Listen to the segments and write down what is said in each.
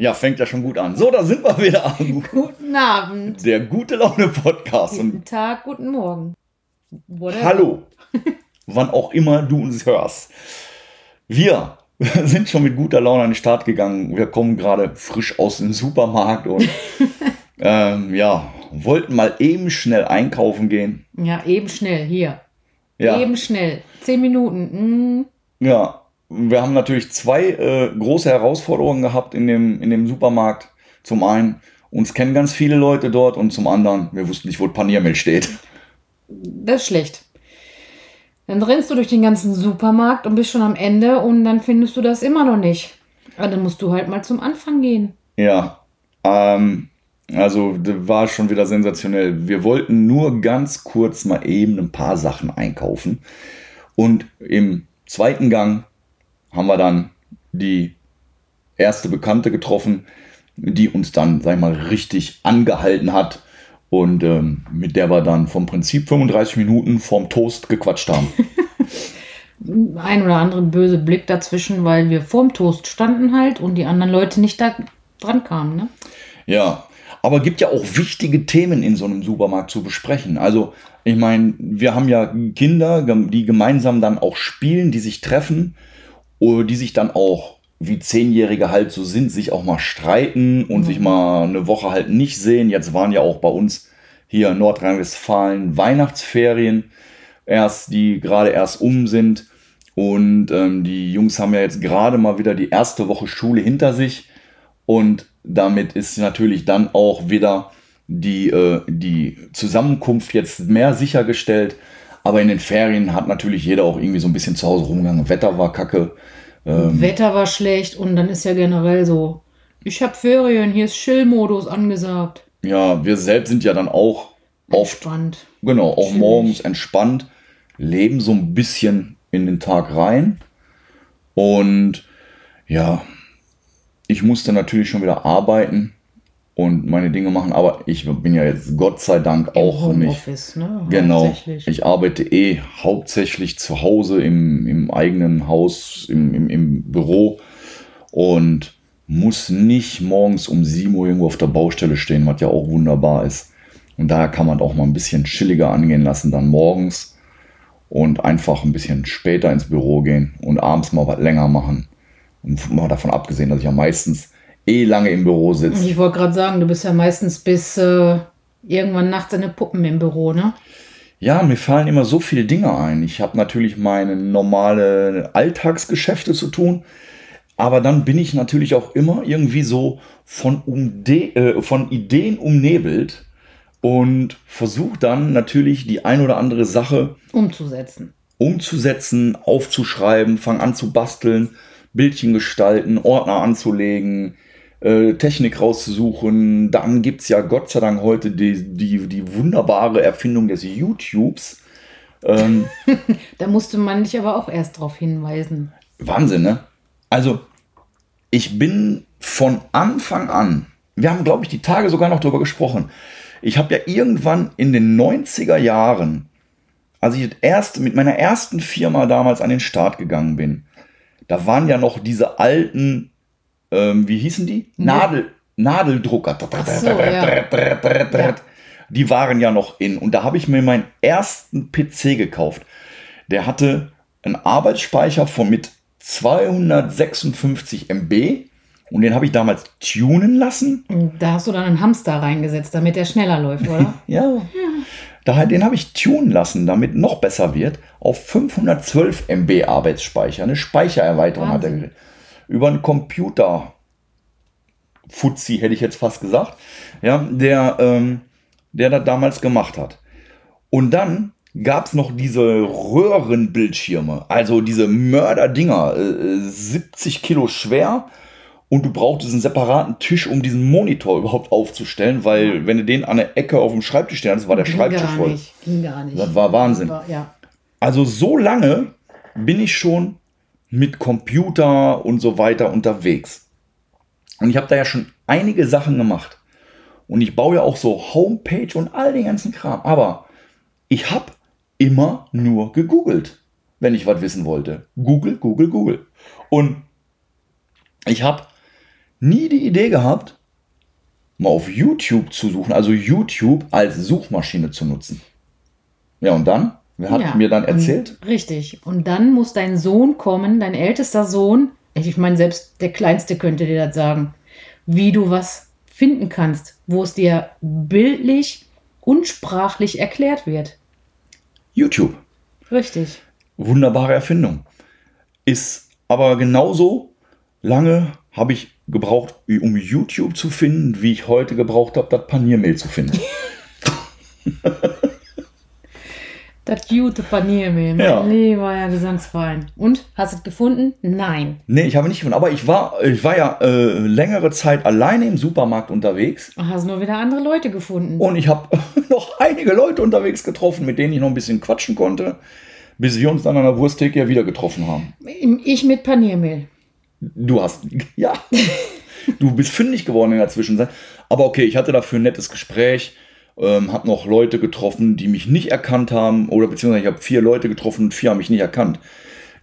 Ja, fängt ja schon gut an. So, da sind wir wieder. Guten Abend. Der gute Laune Podcast. Guten Tag, guten Morgen. Whatever. Hallo. Wann auch immer du uns hörst. Wir sind schon mit guter Laune an den Start gegangen. Wir kommen gerade frisch aus dem Supermarkt und ähm, ja, wollten mal eben schnell einkaufen gehen. Ja, eben schnell, hier. Ja. Eben schnell. Zehn Minuten. Mm. Ja, wir haben natürlich zwei äh, große Herausforderungen gehabt in dem, in dem Supermarkt. Zum einen, uns kennen ganz viele Leute dort und zum anderen, wir wussten nicht, wo Paniermilch steht. Das ist schlecht. Dann rennst du durch den ganzen Supermarkt und bist schon am Ende und dann findest du das immer noch nicht. Aber dann musst du halt mal zum Anfang gehen. Ja, ähm, also das war schon wieder sensationell. Wir wollten nur ganz kurz mal eben ein paar Sachen einkaufen. Und im zweiten Gang haben wir dann die erste Bekannte getroffen, die uns dann, sag ich mal, richtig angehalten hat und ähm, mit der wir dann vom Prinzip 35 Minuten vorm Toast gequatscht haben. Ein oder anderen böse Blick dazwischen, weil wir vorm Toast standen halt und die anderen Leute nicht da dran kamen, ne? Ja, aber gibt ja auch wichtige Themen in so einem Supermarkt zu besprechen. Also, ich meine, wir haben ja Kinder, die gemeinsam dann auch spielen, die sich treffen die sich dann auch, wie Zehnjährige halt so sind, sich auch mal streiten und mhm. sich mal eine Woche halt nicht sehen. Jetzt waren ja auch bei uns hier in Nordrhein-Westfalen Weihnachtsferien erst, die gerade erst um sind. Und ähm, die Jungs haben ja jetzt gerade mal wieder die erste Woche Schule hinter sich. Und damit ist natürlich dann auch wieder die, äh, die Zusammenkunft jetzt mehr sichergestellt. Aber in den Ferien hat natürlich jeder auch irgendwie so ein bisschen zu Hause rumgegangen. Wetter war kacke. Ähm, Wetter war schlecht und dann ist ja generell so, ich habe Ferien, hier ist Chill-Modus angesagt. Ja, wir selbst sind ja dann auch entspannt. Oft, genau, auch Chillig. morgens entspannt, leben so ein bisschen in den Tag rein. Und ja, ich musste natürlich schon wieder arbeiten und meine Dinge machen. Aber ich bin ja jetzt Gott sei Dank Im auch nicht. Ne? Genau. Ich arbeite eh hauptsächlich zu Hause im, im eigenen Haus, im, im, im Büro und muss nicht morgens um 7 Uhr irgendwo auf der Baustelle stehen, was ja auch wunderbar ist. Und daher kann man auch mal ein bisschen chilliger angehen lassen, dann morgens und einfach ein bisschen später ins Büro gehen und abends mal was länger machen. Und mal davon abgesehen, dass ich ja meistens eh lange im Büro sitzt. Ich wollte gerade sagen, du bist ja meistens bis äh, irgendwann nachts in den Puppen im Büro, ne? Ja, mir fallen immer so viele Dinge ein. Ich habe natürlich meine normale Alltagsgeschäfte zu tun, aber dann bin ich natürlich auch immer irgendwie so von, umde äh, von Ideen umnebelt und versuche dann natürlich die ein oder andere Sache umzusetzen. Umzusetzen, aufzuschreiben, fange an zu basteln, Bildchen gestalten, Ordner anzulegen, äh, Technik rauszusuchen. Dann gibt es ja Gott sei Dank heute die, die, die wunderbare Erfindung des YouTubes. Ähm, da musste man dich aber auch erst darauf hinweisen. Wahnsinn, ne? Also, ich bin von Anfang an, wir haben, glaube ich, die Tage sogar noch darüber gesprochen. Ich habe ja irgendwann in den 90er Jahren, als ich erst mit meiner ersten Firma damals an den Start gegangen bin, da waren ja noch diese alten ähm, wie hießen die? Nadel, Nadeldrucker. So, ja. Die waren ja noch in. Und da habe ich mir meinen ersten PC gekauft. Der hatte einen Arbeitsspeicher von mit 256 MB. Und den habe ich damals tunen lassen. Da hast du dann einen Hamster reingesetzt, damit der schneller läuft, oder? ja. ja. Da, den habe ich tunen lassen, damit noch besser wird. Auf 512 MB Arbeitsspeicher. Eine Speichererweiterung Wahnsinn. hat er über einen Computer. Fuzzi hätte ich jetzt fast gesagt, ja, der, ähm, der das damals gemacht hat. Und dann gab es noch diese Röhrenbildschirme, also diese Mörderdinger, äh, 70 Kilo schwer. Und du brauchtest einen separaten Tisch, um diesen Monitor überhaupt aufzustellen, weil wenn du den an der Ecke auf dem Schreibtisch stehen hattest, war der ging Schreibtisch gar voll. Nicht. Ging gar nicht. Das war Wahnsinn. War, ja. Also so lange bin ich schon mit Computer und so weiter unterwegs. Und ich habe da ja schon einige Sachen gemacht. Und ich baue ja auch so Homepage und all den ganzen Kram. Aber ich habe immer nur gegoogelt, wenn ich was wissen wollte. Google, Google, Google. Und ich habe nie die Idee gehabt, mal auf YouTube zu suchen, also YouTube als Suchmaschine zu nutzen. Ja, und dann? Hat Ja, mir dann erzählt? Richtig. Und dann muss dein Sohn kommen, dein ältester Sohn. Ich meine, selbst der Kleinste könnte dir das sagen, wie du was finden kannst, wo es dir bildlich und sprachlich erklärt wird. YouTube. Richtig. Wunderbare Erfindung. Ist aber genauso lange habe ich gebraucht, um YouTube zu finden, wie ich heute gebraucht habe, das Paniermehl zu finden. Das gute Paniermehl, mein Ja. lieber Herr Gesangsverein. Und, hast du es gefunden? Nein. Nee, ich habe nicht gefunden. Aber ich war, ich war ja äh, längere Zeit alleine im Supermarkt unterwegs. Hast nur wieder andere Leute gefunden. Und ich habe noch einige Leute unterwegs getroffen, mit denen ich noch ein bisschen quatschen konnte, bis wir uns dann an der Wursttheke ja wieder getroffen haben. Ich mit Paniermehl. Du hast, ja, du bist fündig geworden in der Zwischenzeit. Aber okay, ich hatte dafür ein nettes Gespräch, ähm, habe noch Leute getroffen, die mich nicht erkannt haben, oder beziehungsweise ich habe vier Leute getroffen und vier haben mich nicht erkannt.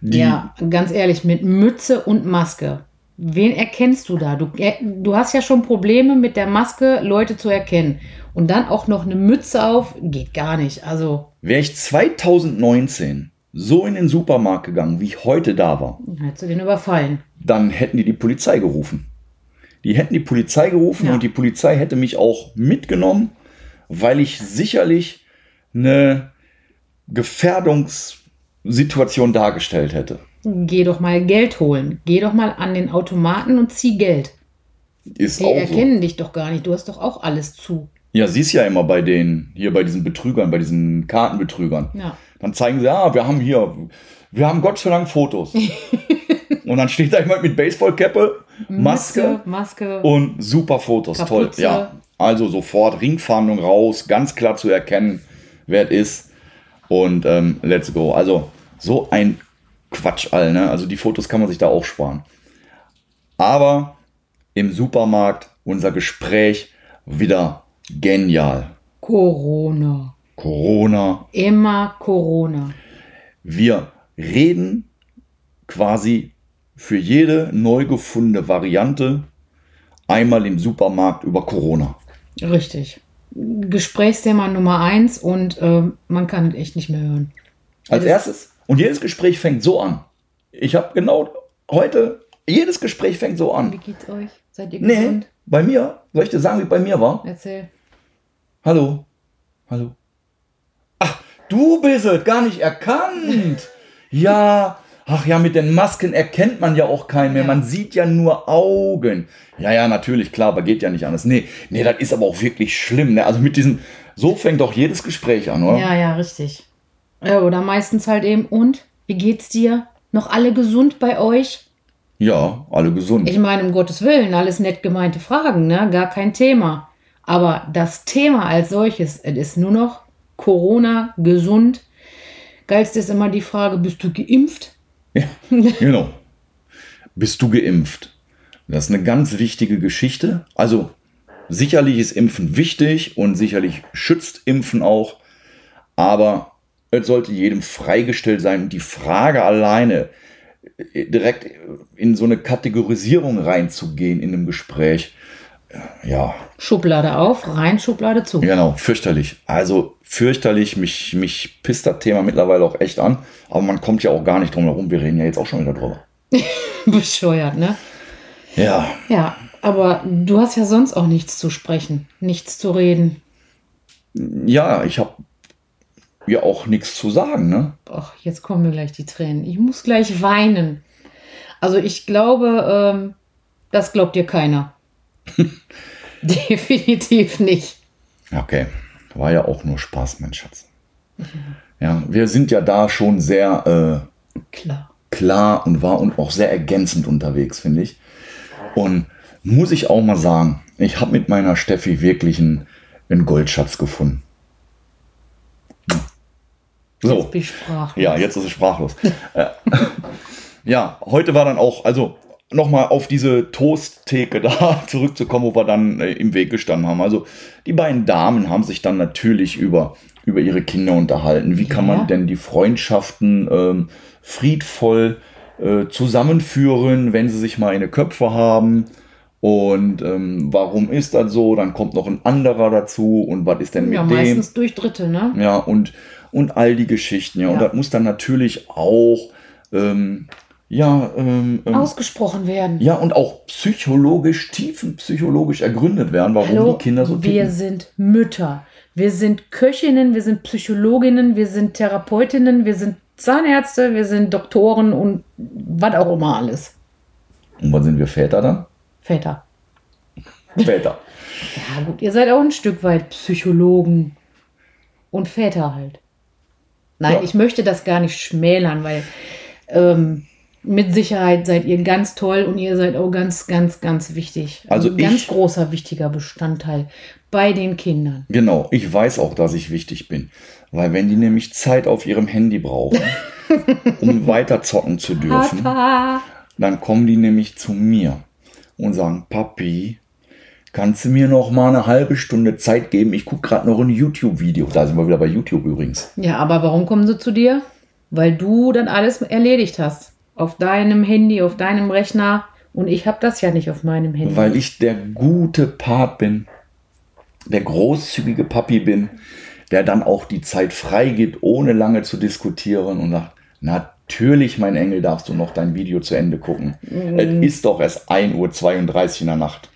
Ja, ganz ehrlich, mit Mütze und Maske. Wen erkennst du da? Du, äh, du hast ja schon Probleme mit der Maske, Leute zu erkennen. Und dann auch noch eine Mütze auf, geht gar nicht. Also, Wäre ich 2019 so in den Supermarkt gegangen, wie ich heute da war, hättest du den überfallen. dann hätten die die Polizei gerufen. Die hätten die Polizei gerufen Ja. und die Polizei hätte mich auch mitgenommen, weil ich sicherlich eine Gefährdungssituation dargestellt hätte. Geh doch mal Geld holen. Geh doch mal an den Automaten und zieh Geld. Ist Die auch so. erkennen dich doch gar nicht. Du hast doch auch alles zu. Ja, siehst ja immer bei den, hier bei diesen Betrügern, bei diesen Kartenbetrügern. Ja. Dann zeigen sie, ah, wir haben hier, wir haben Gott sei Dank Fotos. und dann steht da jemand mit Baseballcappe, Maske. Mütze, Maske. Und super Fotos, toll. Kapuze. Ja, also sofort Ringfahndung raus, ganz klar zu erkennen, wer es ist. Und ähm, let's go. Also so ein Quatsch all, ne? Also die Fotos kann man sich da auch sparen. Aber im Supermarkt unser Gespräch wieder genial. Corona. Corona. Immer Corona. Wir reden quasi für jede neu gefundene Variante einmal im Supermarkt über Corona. Richtig. Gesprächsthema Nummer eins und ähm, man kann es echt nicht mehr hören. Als erstes. Und jedes Gespräch fängt so an. Ich habe genau heute, jedes Gespräch fängt so Wie an. geht's euch? Seid ihr Nee, gesund? bei mir, soll ich dir sagen, wie bei mir war? Erzähl. Hallo. Hallo. Ach, du bist es, gar nicht erkannt. Ja, ach ja, mit den Masken erkennt man ja auch keinen mehr. Man sieht ja nur Augen. Ja, ja, natürlich, klar, aber geht ja nicht anders. Nee, nee, das ist aber auch wirklich schlimm. Ne? Also mit diesem, so fängt doch jedes Gespräch an, oder? Ja, ja, richtig. Ja, oder meistens halt eben, und? Wie geht's dir? Noch alle gesund bei euch? Ja, alle gesund. Ich meine, um Gottes Willen, alles nett gemeinte Fragen, ne? Gar kein Thema. Aber das Thema als solches, es ist nur noch Corona, gesund. Geilste ist immer die Frage, bist du geimpft? Ja, genau. Bist du geimpft? Das ist eine ganz wichtige Geschichte. Also sicherlich ist Impfen wichtig und sicherlich schützt Impfen auch, aber es sollte jedem freigestellt sein. Die Frage alleine, äh, direkt in so eine Kategorisierung reinzugehen in einem Gespräch, ja, Schublade auf, rein, Schublade zu. genau, fürchterlich. Also fürchterlich, mich, mich pisst das Thema mittlerweile auch echt an, aber man kommt ja auch gar nicht drum herum. Wir reden ja jetzt auch schon wieder drüber. Bescheuert, ne? Ja, Ja, aber du hast ja sonst auch nichts zu sprechen, nichts zu reden. ja, ich habe ja auch nichts zu sagen, ne? Ach, jetzt kommen mir gleich die Tränen. Ich muss gleich weinen. Also ich glaube, ähm, das glaubt dir keiner. Definitiv nicht. Okay, war ja auch nur Spaß, mein Schatz. Ja, wir sind ja da schon sehr äh, Klar. klar und war und auch sehr ergänzend unterwegs, finde ich. Und muss ich auch mal sagen, ich habe mit meiner Steffi wirklich einen, einen Goldschatz gefunden. So. Jetzt bin ich sprachlos. Ja, jetzt ist es sprachlos. Äh, ja, heute war dann auch, also nochmal auf diese Toasttheke da zurückzukommen, wo wir dann äh, im Weg gestanden haben. Also die beiden Damen haben sich dann natürlich über, über ihre Kinder unterhalten. Wie kann Ja. man denn die Freundschaften ähm, friedvoll äh, zusammenführen, wenn sie sich mal in die Köpfe haben? Und ähm, warum ist das so? Dann kommt noch ein anderer dazu und was ist denn mit Ja, dem? meistens durch Dritte, ne? Ja, und, und all die Geschichten, ja. Und Ja. das muss dann natürlich auch, ähm, ja, ähm, ähm, Ausgesprochen werden. ja, und auch psychologisch, tiefenpsychologisch ergründet werden, warum Hallo, die Kinder so wir ticken. sind Mütter. Wir sind Köchinnen, wir sind Psychologinnen, wir sind Therapeutinnen, wir sind Zahnärzte, wir sind Doktoren und was auch immer alles. Und wann sind wir Väter dann? Väter. Väter. Ja gut, ihr seid auch ein Stück weit Psychologen und Väter halt. Nein, Ja. ich möchte das gar nicht schmälern, weil ähm, mit Sicherheit seid ihr ganz toll und ihr seid auch ganz, ganz, ganz wichtig. Also ein ganz ich- großer, wichtiger Bestandteil bei den Kindern. Genau, ich weiß auch, dass ich wichtig bin. Weil wenn die nämlich Zeit auf ihrem Handy brauchen, um weiter zocken zu dürfen, dann kommen die nämlich zu mir und sagen, Papi, kannst du mir noch mal eine halbe Stunde Zeit geben? Ich gucke gerade noch ein YouTube-Video. Da sind wir wieder bei YouTube übrigens. Ja, aber warum kommen sie zu dir? Weil du dann alles erledigt hast. Auf deinem Handy, auf deinem Rechner. Und ich habe das ja nicht auf meinem Handy. Weil ich der gute Part bin, der großzügige Papi bin, der dann auch die Zeit freigibt, ohne lange zu diskutieren und sagt, natürlich, mein Engel, darfst du noch dein Video zu Ende gucken. Es ist doch erst 1.32 Uhr in der Nacht.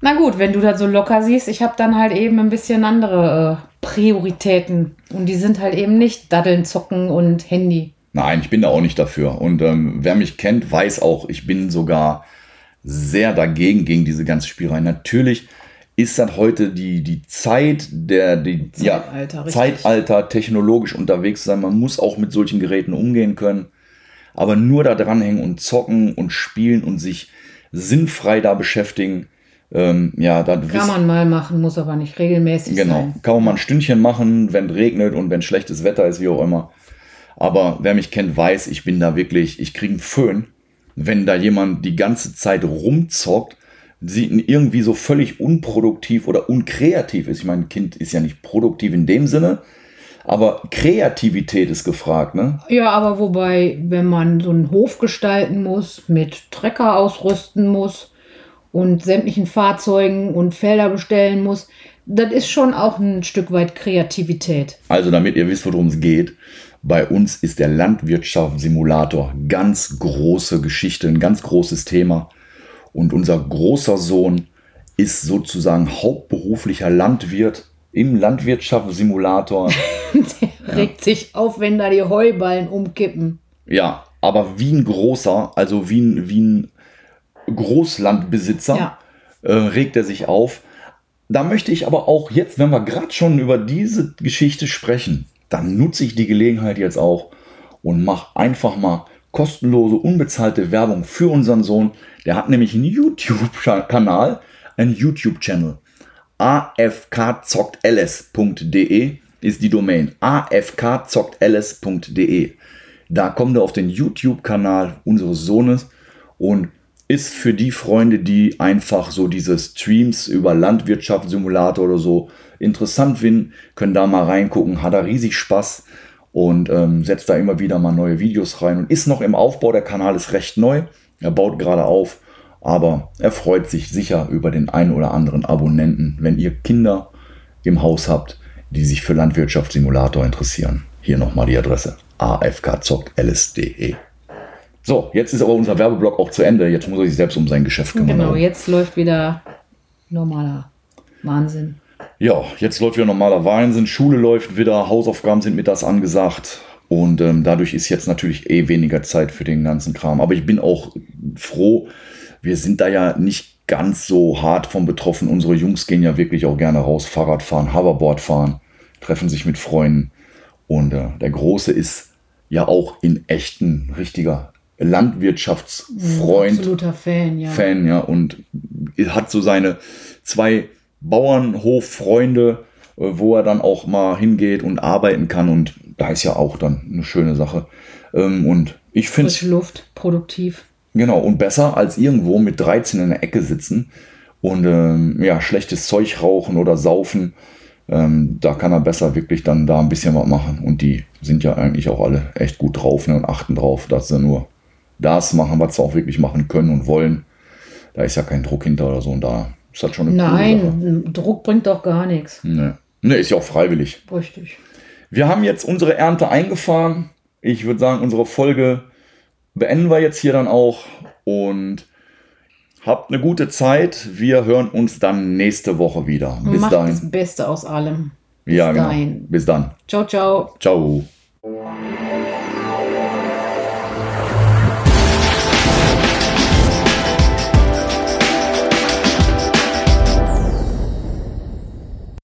Na gut, wenn du das so locker siehst, ich habe dann halt eben ein bisschen andere äh, Prioritäten. Und die sind halt eben nicht Daddeln, Zocken und Handy. Nein, ich bin da auch nicht dafür. Und ähm, wer mich kennt, weiß auch, ich bin sogar sehr dagegen, gegen diese ganze Spielerei. Natürlich ist das heute die, die Zeit der die, Zeitalter, ja. Zeitalter, technologisch unterwegs sein. Man muss auch mit solchen Geräten umgehen können. Aber nur da dranhängen und zocken und spielen und sich sinnfrei da beschäftigen, ähm, ja, da Kann man mal machen, muss aber nicht regelmäßig Genau. sein. Kann man mal ein Stündchen machen, wenn es regnet und wenn schlechtes Wetter ist, wie auch immer. Aber wer mich kennt, weiß, ich bin da wirklich, ich kriege einen Föhn, wenn da jemand die ganze Zeit rumzockt, sieht irgendwie so völlig unproduktiv oder unkreativ ist. Ich meine, ein Kind ist ja nicht produktiv in dem Sinne, aber Kreativität ist gefragt, ne? Ja, aber wobei, wenn man so einen Hof gestalten muss, mit Trecker ausrüsten muss und sämtlichen Fahrzeugen und Felder bestellen muss, das ist schon auch ein Stück weit Kreativität. Also damit ihr wisst, worum es geht. Bei uns ist der Landwirtschaftssimulator ganz große Geschichte, ein ganz großes Thema. Und unser großer Sohn ist sozusagen hauptberuflicher Landwirt im Landwirtschaftssimulator. Regt sich auf, wenn da die Heuballen umkippen. ja, aber wie ein großer, also wie ein, wie ein Großlandbesitzer, Ja. äh, regt er sich auf. Da möchte ich aber auch jetzt, wenn wir gerade schon über diese Geschichte sprechen, dann nutze ich die Gelegenheit jetzt auch und mache einfach mal kostenlose, unbezahlte Werbung für unseren Sohn. Der hat nämlich einen YouTube-Kanal, einen YouTube-Channel. afkzocktls.de ist die Domain. afkzocktls.de. Da kommt er auf den YouTube-Kanal unseres Sohnes und ist für die Freunde, die einfach so diese Streams über Landwirtschaftssimulator oder so interessant finden, können da mal reingucken. Hat er riesig Spaß und ähm, setzt da immer wieder mal neue Videos rein und ist noch im Aufbau. Der Kanal ist recht neu. Er baut gerade auf, aber er freut sich sicher über den einen oder anderen Abonnenten, wenn ihr Kinder im Haus habt, die sich für Landwirtschaftssimulator interessieren. Hier nochmal die Adresse afkzocktls.de. So, jetzt ist aber unser Werbeblock auch zu Ende. Jetzt muss er sich selbst um sein Geschäft kümmern. Genau, jetzt läuft wieder normaler Wahnsinn. Ja, jetzt läuft wieder normaler Wahnsinn. Schule läuft wieder, Hausaufgaben sind mittags angesagt. Und ähm, dadurch ist jetzt natürlich eh weniger Zeit für den ganzen Kram. Aber ich bin auch froh, wir sind da ja nicht ganz so hart von betroffen. Unsere Jungs gehen ja wirklich auch gerne raus, Fahrrad fahren, Hoverboard fahren, treffen sich mit Freunden. Und äh, der Große ist ja auch in echten, richtiger Landwirtschaftsfreund. Absoluter Fan, ja. Fan, ja, und hat so seine zwei Bauernhoffreunde, äh, wo er dann auch mal hingeht und arbeiten kann und da ist ja auch dann eine schöne Sache. Ähm, Und ich finde Frische Luft, produktiv. Genau, und besser als irgendwo mit 13 in der Ecke sitzen und ähm, ja, schlechtes Zeug rauchen oder saufen. Ähm, da kann er besser wirklich dann da ein bisschen was machen. Und die sind ja eigentlich auch alle echt gut drauf ne, und achten drauf, dass sie nur das machen, was sie auch wirklich machen können und wollen. da ist ja kein Druck hinter oder so und da ist das schon eine. Nein, Druck bringt doch gar nichts. Ne. ne, ist ja auch freiwillig. Richtig. Wir haben jetzt unsere Ernte eingefahren. Ich würde sagen, unsere Folge beenden wir jetzt hier dann auch und habt eine gute Zeit. Wir hören uns dann nächste Woche wieder. Bis Macht dahin. das Beste aus allem. ja, genau. dahin. Bis dann. Ciao, ciao. Ciao.